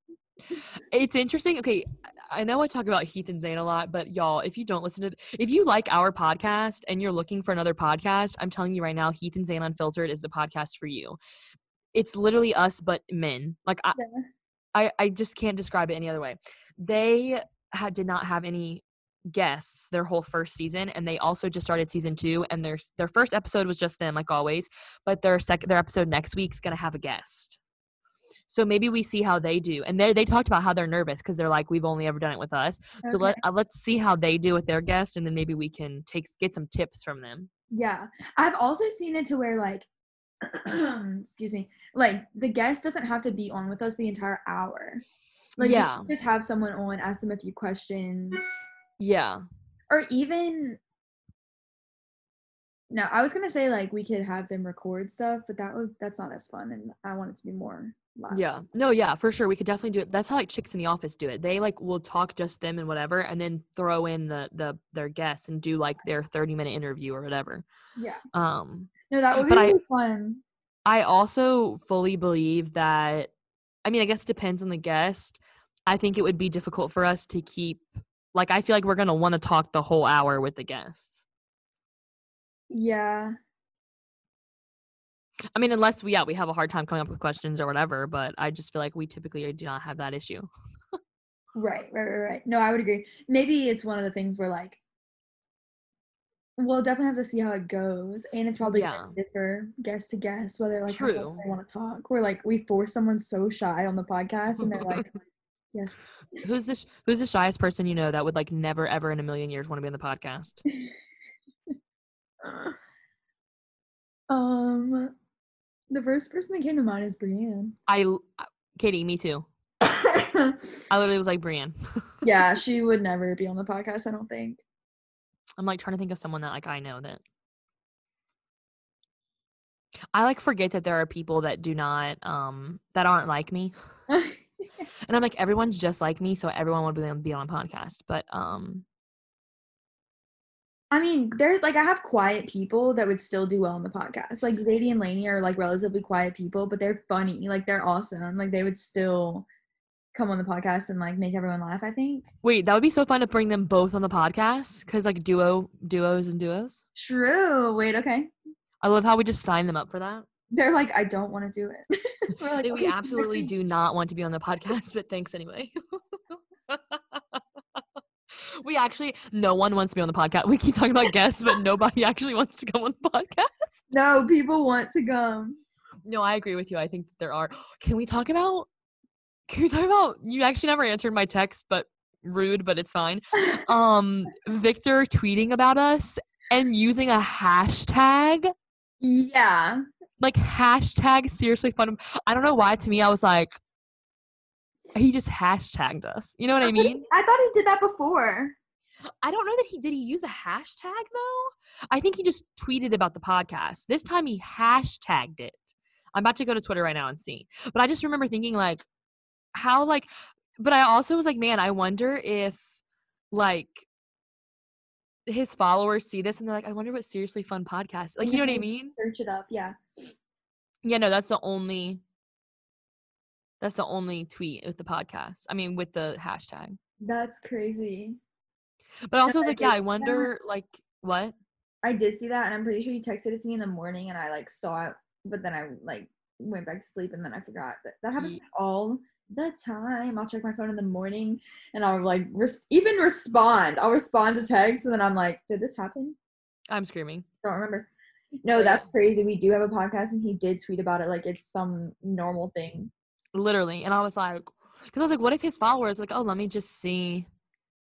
It's interesting. Okay, I know I talk about Heath and Zane a lot, but y'all, if you don't listen to, if you like our podcast and you're looking for another podcast, I'm telling you right now, Heath and Zane Unfiltered is the podcast for you. It's literally us, but men. Like I, Yeah. I, I just can't describe it any other way. They had did not have any guests their whole first season, and they also just started season two. And their their first episode was just them, like always. But their second their episode next week's gonna have a guest. So maybe we see how they do. And they they talked about how they're nervous because they're like, we've only ever done it with us. So let uh, let's see how they do with their guest, and then maybe we can take get some tips from them. Yeah. I've also seen it to where like excuse me, like the guest doesn't have to be on with us the entire hour. Like Yeah. just have someone on, ask them a few questions. Yeah. Or even no, I was gonna say like we could have them record stuff, but that would that's not as fun and I want it to be more Yeah. No, yeah, for sure. We could definitely do it. That's how like chicks in the office do it. They like will talk just them and whatever and then throw in the the their guests and do like their 30 minute interview or whatever. Yeah. Um No, that would be But I- fun. I also fully believe that I mean, I guess it depends on the guest. I think it would be difficult for us to keep like I feel like we're going to want to talk the whole hour with the guests. Yeah. I mean, unless we yeah, we have a hard time coming up with questions or whatever, but I just feel like we typically do not have that issue. Right, right, right, right. No, I would agree. Maybe it's one of the things where like we'll definitely have to see how it goes. And it's probably Yeah. differ guest to guest, whether like True. they want to talk. Or like we force someone so shy on the podcast and they're like, Yes. Who's the sh- who's the shyest person you know that would like never ever in a million years want to be on the podcast? Um the first person that came to mind is Brienne. I, uh, Katie, me too. I literally was like Brienne. yeah, she would never be on the podcast, I don't think. I'm like trying to think of someone that like I know that I like forget that there are people that do not um that aren't like me. And I'm like everyone's just like me, so everyone would be on, be on a podcast. But um I mean, there's like I have quiet people that would still do well on the podcast. Like Zadie and Lainey are like relatively quiet people, but they're funny. Like they're awesome. Like they would still come on the podcast and like make everyone laugh. I think. wait, that would be so fun to bring them both on the podcast cuz like duo duos and duos. True. Wait. Okay. I love how we just sign them up for that. They're like, I don't want to do it. Like, we absolutely do not want to be on the podcast, but thanks anyway. we actually, no one wants to be on the podcast. We keep talking about guests, but nobody actually wants to come on the podcast. No, people want to come. No, I agree with you. I think there are. Can we talk about? Can we talk about? You actually never answered my text, but rude, but it's fine. Um, Victor tweeting about us and using a hashtag yeah. like hashtag seriously fun. I don't know why. To me, I was like, he just hashtagged us. You know what I mean? I thought he did that before. I don't know that he did. He use a hashtag though. I think he just tweeted about the podcast. This time he hashtagged it. I'm about to go to Twitter right now and see. But I just remember thinking like, how like. But I also was like, man, I wonder if like his followers see this and they're like, I wonder what seriously fun podcast. Like, you know what I mm-hmm. mean? Search it up. Yeah. Yeah, no, that's the only that's the only tweet with the podcast. I mean with the hashtag. That's crazy. But I also was like, yeah, I wonder, like, what? I did see that, and I'm pretty sure you texted it to me in the morning, and I like saw it, but then I like went back to sleep, and then I forgot. That that happens all the time. I'll check my phone in the morning, and I'll like res- even respond. I'll respond to text, and then I'm like, did this happen? I'm screaming. Don't remember. No, that's crazy. We do have a podcast, and he did tweet about it like it's some normal thing. Literally. And I was like, because I was like, what if his followers, like, oh, let me just see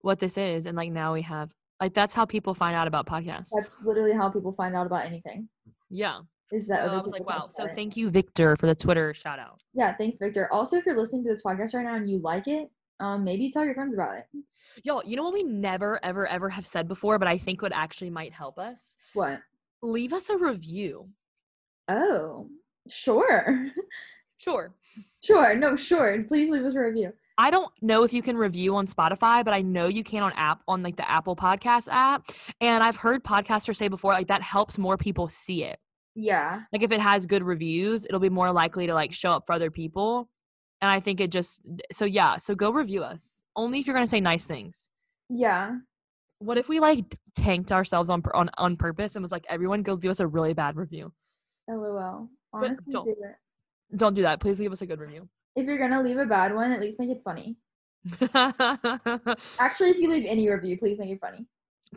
what this is. And like, now we have, like, that's how people find out about podcasts. That's literally how people find out about anything. yeah. Is that other I was like, wow. So it. thank you, Victor, for the Twitter shout out. Yeah, thanks, Victor. Also, if you're listening to this podcast right now and you like it, um, maybe tell your friends about it. Yo, you know what we never, ever, ever have said before, but I think would actually might help us? What? Leave us a review. Oh, sure. Sure. sure. No, sure. Please leave us a review. I don't know if you can review on Spotify, but I know you can on app on like the Apple Podcast app. And I've heard podcasters say before like that helps more people see it. Yeah. Like if it has good reviews, it'll be more likely to like show up for other people. And I think it just so yeah, so go review us. Only if you're gonna say nice things. Yeah. What if we like tanked ourselves on on on purpose and was like everyone go give us a really bad review? Oh, LOL. Honestly, don't. do it. Don't do that. Please leave us a good review. If you're gonna leave a bad one, at least make it funny. Actually, if you leave any review, please make it funny.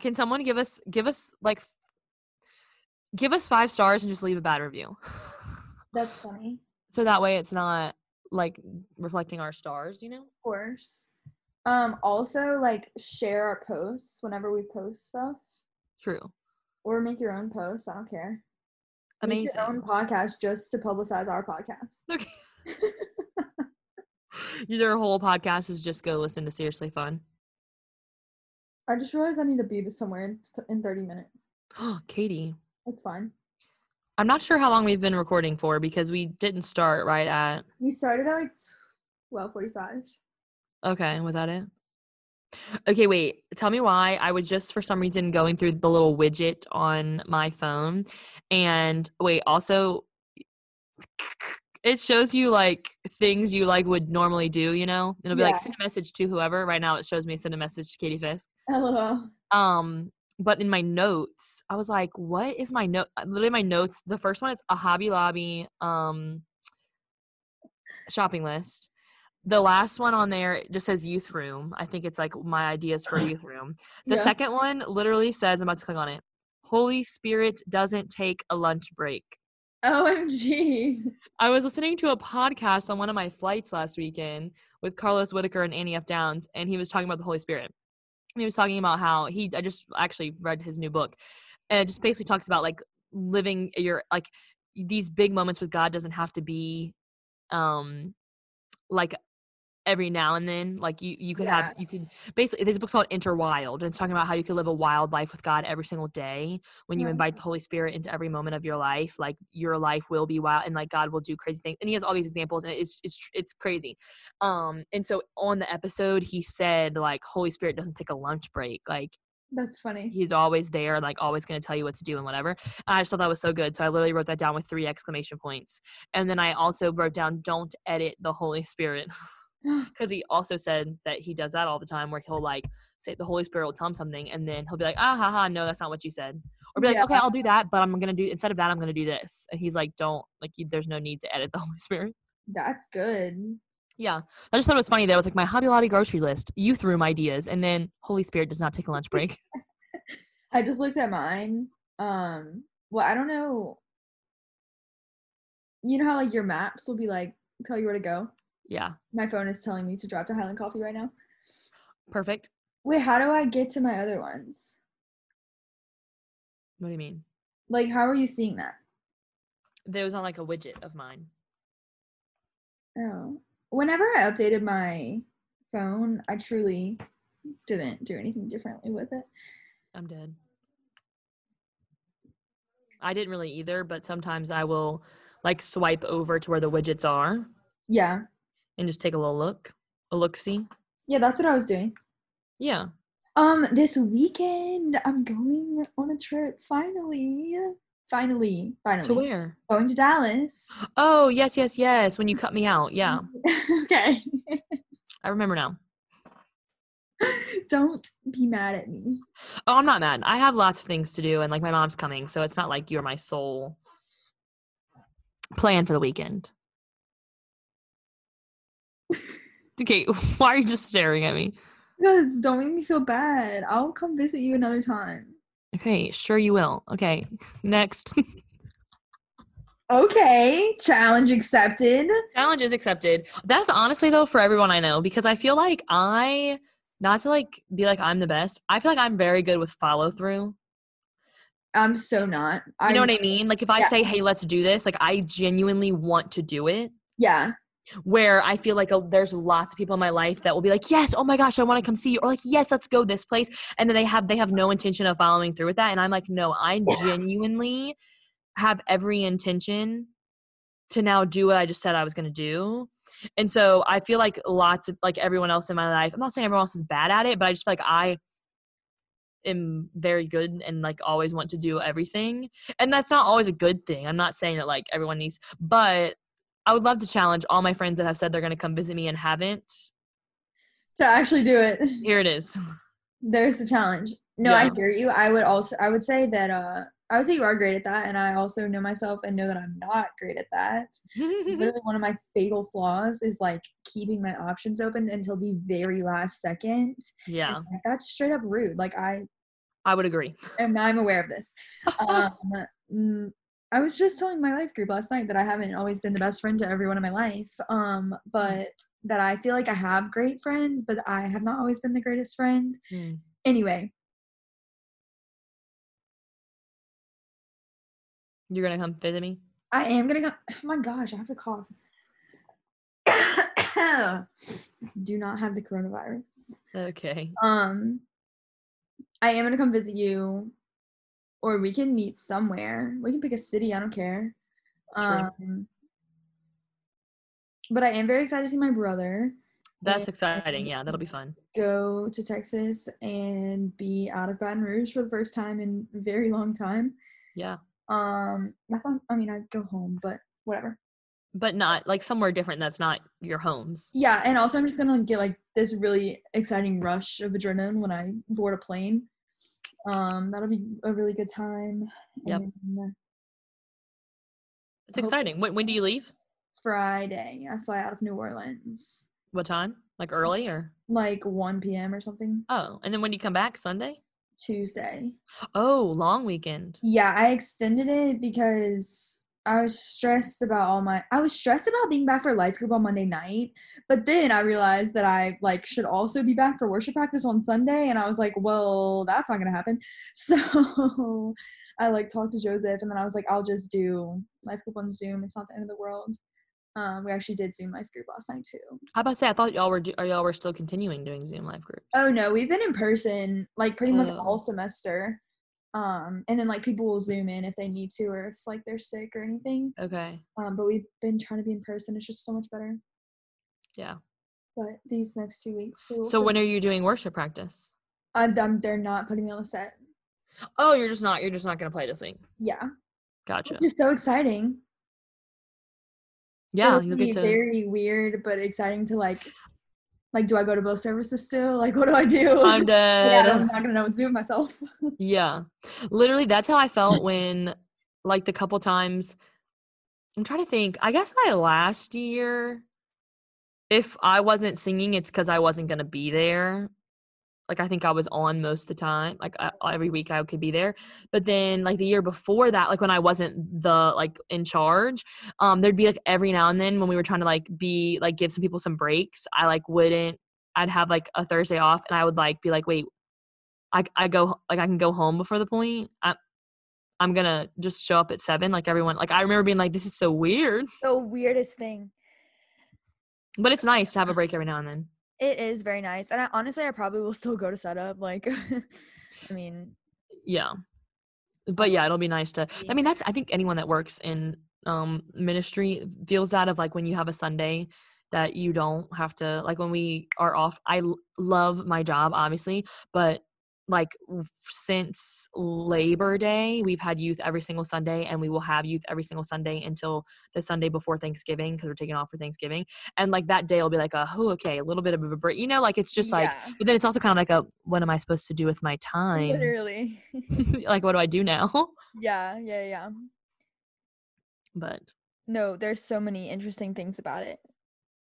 Can someone give us give us like f- give us five stars and just leave a bad review? That's funny. so that way it's not like reflecting our stars, you know? Of course. Um. Also, like share our posts whenever we post stuff, True. or make your own posts. I don't care. Amazing. Make your own podcast just to publicize our podcast. Okay. Your whole podcast is just go listen to Seriously Fun. I just realized I need to be somewhere in, in 30 minutes. Oh, Katie, It's fine. I'm not sure how long we've been recording for because we didn't start right at. We started at like 12:45. Okay, was that it? Okay, wait. Tell me why I was just for some reason going through the little widget on my phone. And wait, also it shows you like things you like would normally do, you know? It'll be Yeah. like send a message to whoever. Right now it shows me send a message to Katie Fisk. LOL. Um, but in my notes, I was like, what is my note? Literally, my notes. The first one is a Hobby Lobby um shopping list. The last one on there just says youth room. I think it's like my ideas for a youth room. The Yeah. second one literally says, I'm about to click on it. Holy Spirit doesn't take a lunch break. OMG. I was listening to a podcast on one of my flights last weekend with Carlos Whitaker and Annie F. Downs, and he was talking about the Holy Spirit. And he was talking about how he, I just actually read his new book, and it just basically talks about like living your, like these big moments with God doesn't have to be, um, like every now and then like you you could have you could basically this book's called interwild and it's talking about how you could live a wild life with god every single day when you Right. invite the holy spirit into every moment of your life like your life will be wild and like god will do crazy things and he has all these examples and it's it's it's crazy um and so on the episode he said like holy spirit doesn't take a lunch break like That's funny. he's always there like always going to tell you what to do and whatever i just thought that was so good so i literally wrote that down with three exclamation points and then i also wrote down don't edit the holy spirit because he also said that he does that all the time where he'll like say the holy spirit will tell him something and then he'll be like ah ha ha no that's not what you said or be like Yeah. okay i'll do that but i'm gonna do instead of that i'm gonna do this and he's like don't like you, there's no need to edit the holy spirit That's good. yeah i just thought it was funny that it was like my hobby lobby grocery list youth room ideas and then holy spirit does not take a lunch break I just looked at mine. Um, well, I don't know. You know how like your maps will be like tell you where to go? Yeah My phone is telling me to drive to Highland Coffee right now. perfect Wait, how do I get to my other ones? what do you mean Like, how are you seeing that? there was on like a widget of mine Oh. Whenever I updated my phone, I truly didn't do anything differently with it. i'm dead i didn't really either but sometimes i will like swipe over to where the widgets are Yeah. And just take a little look a look see Yeah, that's what I was doing. yeah Um, this weekend I'm going on a trip finally. Finally. Finally. to where Going to Dallas. oh yes yes yes when you cut me out yeah okay. i remember now Don't be mad at me. Oh, I'm not mad. I have lots of things to do, and like my mom's coming, so it's not like you're my sole plan for the weekend. Okay, why are you just staring at me? Because don't make me feel bad. I'll come visit you another time. Okay, sure you will. Okay, next. Okay, challenge accepted. Challenge is accepted. That's honestly though for everyone I know because I feel like I not to like be like I'm the best. I feel like I'm very good with follow through. I'm so not. You know what I mean? Like if I Yeah. say, "Hey, let's do this," like I genuinely want to do it. Yeah. Where I feel like uh, there's lots of people in my life that will be like, "Yes, oh my gosh, I want to come see you," or like, "Yes, let's go this place," and then they have they have no intention of following through with that, and I'm like, "No, I genuinely have every intention to now do what I just said I was going to do." And so I feel like lots of like everyone else in my life. I'm not saying everyone else is bad at it, but I just feel like I am very good and like always want to do everything. And that's not always a good thing. I'm not saying that like everyone needs, but I would love to challenge all my friends that have said they're going to come visit me and haven't. To actually do it. Here it is. There's the challenge. No, I hear you. I would also I would say that uh I would say you are great at that and I also know myself and know that I'm not great at that. Literally one of my fatal flaws is like keeping my options open until the very last second. yeah, like, that's straight up rude. Like I I would agree. and I'm aware of this. Um, mm, I was just telling my life group last night that I haven't always been the best friend to everyone in my life, um, but that I feel like I have great friends, but I have not always been the greatest friend. Mm. Anyway, You're going to come visit me? I am gonna go. Oh my gosh, I have to cough. Do not have the coronavirus. Okay. Um, I am gonna come visit you, or we can meet somewhere. We can pick a city. I don't care. Um, but I am very excited to see my brother. That's exciting. Yeah, that'll be fun. Go to Texas and be out of Baton Rouge for the first time in a very long time. Yeah. Um, that's not. I mean, I'd go home, but whatever. But not like somewhere different that's not your homes. Yeah, and also I'm just gonna get like this really exciting rush of adrenaline when I board a plane. Um, that'll be a really good time. Yep. And It's exciting. When, when do you leave? Friday, I fly out of New Orleans, What time? Like early or? like 1 p.m. or something. Oh, and then when do you come back? Sunday? Tuesday. Oh, long weekend. Yeah, I extended it because I was stressed about all my I was stressed about being back for life group on Monday night, but then I realized that I like should also be back for worship practice on Sunday and I was like, well, that's not going to happen. So I like talked to Joseph and then I was like, I'll just do life group on Zoom. It's not the end of the world. Um, we actually did Zoom life group last night too. How about to say I thought y'all were do- y'all were still continuing doing Zoom life group. Oh no, we've been in person like pretty much Oh. all semester. Um, and then like people will zoom in if they need to or if like they're sick or anything. Okay. Um, but we've been trying to be in person. It's just so much better. Yeah. But these next two weeks, we will So when are you doing worship practice? I'm, I'm they're not putting me on the set. Oh, you're just not. You're just not gonna play this week. Yeah, Gotcha. is so exciting. Yeah, It'll you'll be get to. very weird but exciting to like. Like, do I go to both services still? Like, what do I do? I'm yeah. I'm not gonna know what to do with myself. Yeah. Literally, that's how I felt when, like, the couple times. I'm trying to think. I guess my last year, if I wasn't singing, it's because I wasn't going to be there. Like, I think I was on most of the time. Like, I, every week I could be there. But then, like, the year before that, like, when I wasn't the, like, in charge, um, there'd be, like, every now and then when we were trying to, like, be, like, give some people some breaks, I, like, wouldn't. I'd have, like, a Thursday off and I would, like, be like, wait, I I go like I can go home before the point. I I'm gonna just show up at seven like everyone. Like I remember being like, this is so weird, the weirdest thing. but it's nice to have a break every now and then. It is very nice, and I, honestly, I probably will still go to setup. Like, I mean, Yeah, but yeah, it'll be nice to. I mean, that's I think anyone that works in um ministry feels that of like when you have a Sunday that you don't have to like when we are off. I l- love my job obviously, but like since Labor Day, we've had youth every single Sunday, and we will have youth every single Sunday until the Sunday before Thanksgiving because we're taking off for Thanksgiving. And like that day will be like a oh okay, a little bit of a break. You know, like it's just like, Yeah, but then it's also kind of like a what am I supposed to do with my time? literally. like what do I do now? yeah, yeah, yeah. but No, there's so many interesting things about it.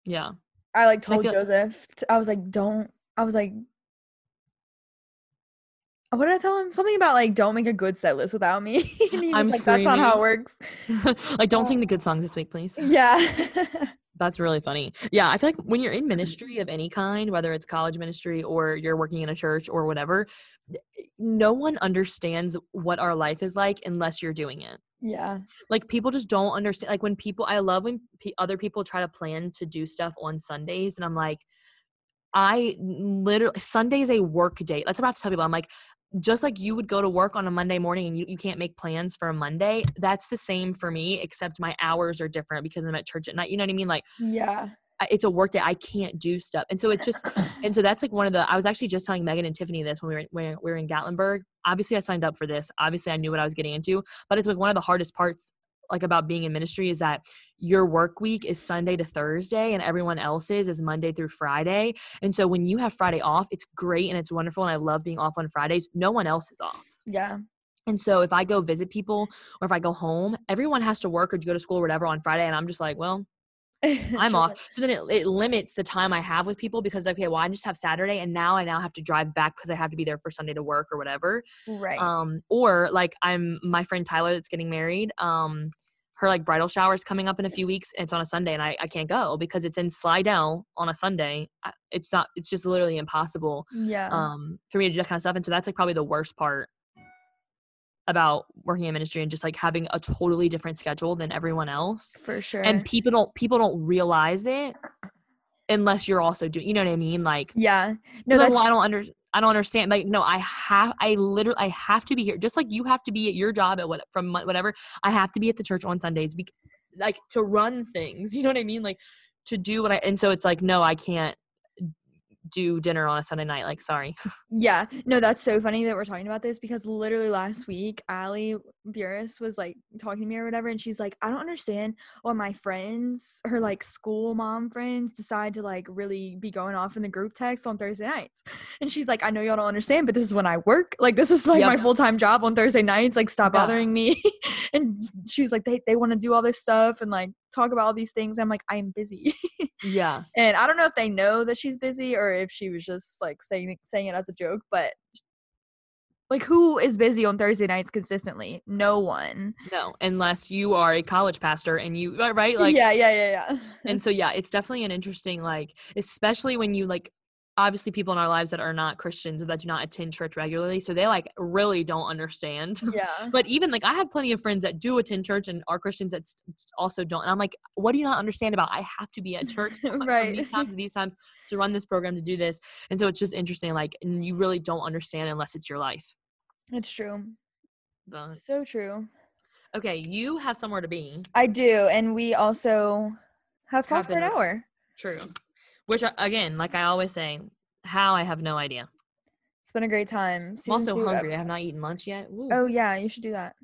yeah, I like I told feel- Joseph, I was like, don't, I was like, what did I tell him? Something about like, don't make a good set list without me. and he was I'm like, that's not how it works. like don't Uh, sing the good songs this week, please. Yeah. That's really funny. Yeah, I feel like when you're in ministry of any kind, whether it's college ministry or you're working in a church or whatever, no one understands what our life is like unless you're doing it. yeah. Like people just don't understand. Like when people, I love when pe other people try to plan to do stuff on Sundays, and I'm like, I literally Sunday is a work day. That's what I have to tell people. I'm like, just like you would go to work on a Monday morning and you, you can't make plans for a Monday, that's the same for me, except my hours are different because I'm at church at night. You know what I mean? Like Yeah. It's a work day. I can't do stuff. And so it's just and so that's like one of the I was actually just telling Megan and Tiffany this when we were when we were in Gatlinburg. Obviously I signed up for this. Obviously I knew what I was getting into, but it's like one of the hardest parts like about being in ministry is that your work week is Sunday to Thursday and everyone else's is Monday through Friday. And so when you have Friday off, it's great and it's wonderful and I love being off on Fridays. No one else is off. Yeah. And so if I go visit people or if I go home, everyone has to work or to go to school or whatever on Friday and I'm just like, well, I'm Sure. off. So then it, it limits the time I have with people because okay, well I just have Saturday and now I now have to drive back because I have to be there for Sunday to work or whatever. Right. Um or like I'm my friend Tyler that's getting married. Um her like bridal shower is coming up in a few weeks and it's on a Sunday and I, I can't go because it's in Slidell on a Sunday. I- It's not it's just literally impossible yeah. um for me to do that kind of stuff. And so that's like probably the worst part about working in ministry and just like having a totally different schedule than everyone else for sure. and people don't people don't realize it unless you're also doing you know what i mean like yeah. no, that's i don't under i don't understand like no i have i literally i have to be here just like you have to be at your job at what from whatever i have to be at the church on sundays bec- like to run things you know what i mean like to do what i and so it's like no i can't do dinner on a sunday night like sorry Yeah, no, that's so funny that we're talking about this because literally last week, Allie Burris was like talking to me or whatever, and she's like, I don't understand why my friends, her like school mom friends, decide to like really be going off in the group text on Thursday nights. And she's like, I know y'all don't understand, but this is when I work. Like, this is like Yep. my full time job on Thursday nights. Like, stop Yeah. bothering me. and she's like, they, they want to do all this stuff and like talk about all these things. I'm like, I'm busy. yeah And I don't know if they know that she's busy or if she was just like saying saying it as a joke, but like who is busy on Thursday nights consistently? No one. no unless you are a college pastor and you right, right like yeah, yeah, yeah, yeah. and so yeah it's definitely an interesting like especially when you like obviously people in our lives that are not christians or that do not attend church regularly so they like really don't understand yeah. but even like i have plenty of friends that do attend church and are christians that also don't and i'm like what do you not understand about i have to be at church Right. these times to these times to run this program to do this and so it's just interesting like and you really don't understand unless it's your life It's true. But- So true. okay you have somewhere to be I do, and we also have talked for an hour. true which uh, again like i always say how i have no idea It's been a great time. i'm Season also two hungry i have not eaten lunch yet Woo. Oh yeah, you should do that.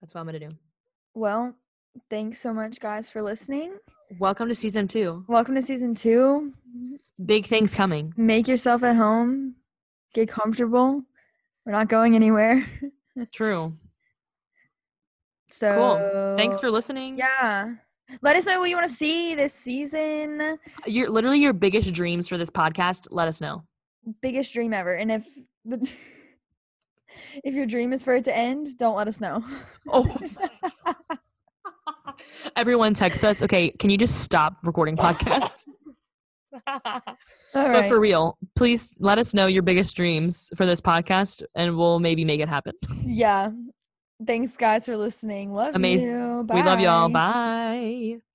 That's what I'm gonna do. Well, thanks so much guys for listening. Welcome to season two. Welcome to season two. Big things coming. Make yourself at home. Get comfortable. We're not going anywhere. True. So cool. Thanks for listening. Yeah. Let us know what you want to see this season. Your literally your biggest dreams for this podcast. Let us know. Biggest dream ever. And if if your dream is for it to end, don't let us know. Oh. Everyone text us. Okay, can you just stop recording podcasts? All but for real, please let us know your biggest dreams for this podcast, and we'll maybe make it happen. yeah. Thanks guys for listening. Love Amaz- you. We love y'all. Bye. Bye.